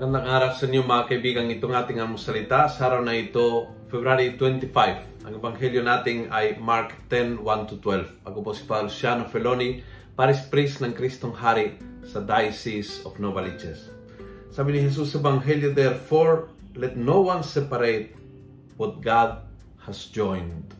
araw sa inyo mga kaibigan itong ating among salita. Sa araw na ito, February 25. Ang ebanghelyo natin ay Mark 10, 1-12. Ako po si Father Luciano Feloni, Paris Priest ng Kristong Hari sa Diocese of Novaliches. Sabi ni Jesus sa ebanghelyo, Therefore, let no one separate what God has joined.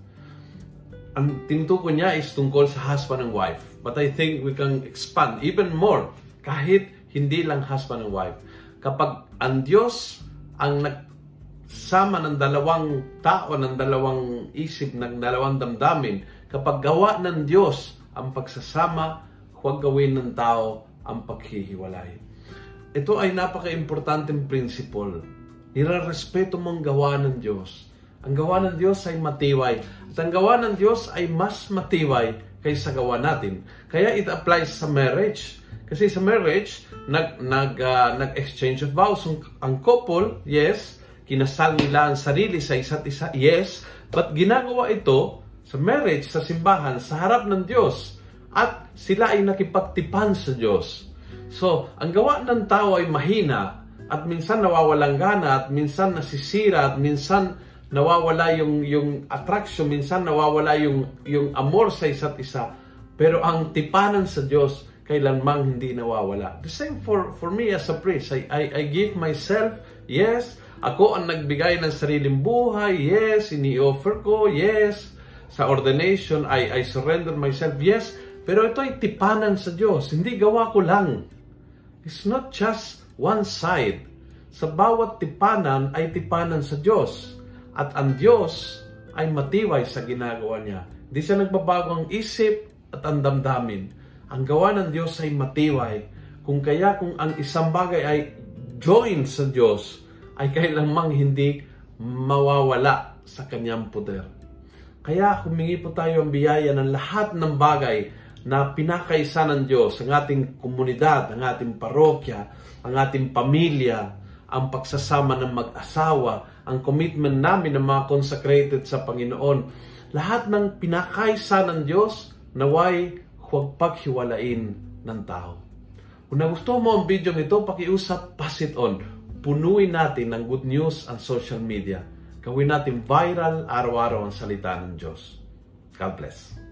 Ang tinutukoy niya is tungkol sa husband and wife. But I think we can expand even more kahit hindi lang husband and wife kapag ang Diyos ang nagsama ng dalawang tao, ng dalawang isip, ng dalawang damdamin, kapag gawa ng Diyos ang pagsasama, huwag gawin ng tao ang paghihiwalay. Ito ay napaka-importanteng principle. Nirarespeto mo ang gawa ng Diyos. Ang gawa ng Diyos ay matibay. At ang gawa ng Diyos ay mas matibay kaysa gawa natin. Kaya it applies sa marriage. Kasi sa marriage, nag nag uh, nag-exchange of vows ang, ang couple, yes, kinasal nila ang sarili sa isa't isa, yes, but ginagawa ito sa marriage, sa simbahan, sa harap ng Diyos. At sila ay nakipagtipan sa Diyos. So, ang gawa ng tao ay mahina at minsan nawawalang gana at minsan nasisira at minsan nawawala yung yung attraction, minsan nawawala yung yung amor sa isa't isa. Pero ang tipanan sa Diyos kailanmang hindi nawawala. The same for, for me as a priest. I, I, I give myself, yes. Ako ang nagbigay ng sariling buhay, yes. Ini-offer ko, yes. Sa ordination, I, I surrender myself, yes. Pero ito ay tipanan sa Diyos. Hindi gawa ko lang. It's not just one side. Sa bawat tipanan ay tipanan sa Diyos. At ang Diyos ay matibay sa ginagawa niya. Hindi siya nagbabago ang isip at ang damdamin ang gawa ng Diyos ay matibay. Kung kaya kung ang isang bagay ay join sa Diyos, ay kailanmang hindi mawawala sa kanyang poder. Kaya humingi po tayo ang biyaya ng lahat ng bagay na pinakaisa ng Diyos, ang ating komunidad, ang ating parokya, ang ating pamilya, ang pagsasama ng mag-asawa, ang commitment namin ng mga consecrated sa Panginoon. Lahat ng pinakaisa ng Diyos, naway huwag paghiwalain ng tao. Kung nagustuhan mo ang video ito, pakiusap, pass it on. Punuin natin ng good news ang social media. Gawin natin viral araw-araw ang salita ng Diyos. God bless.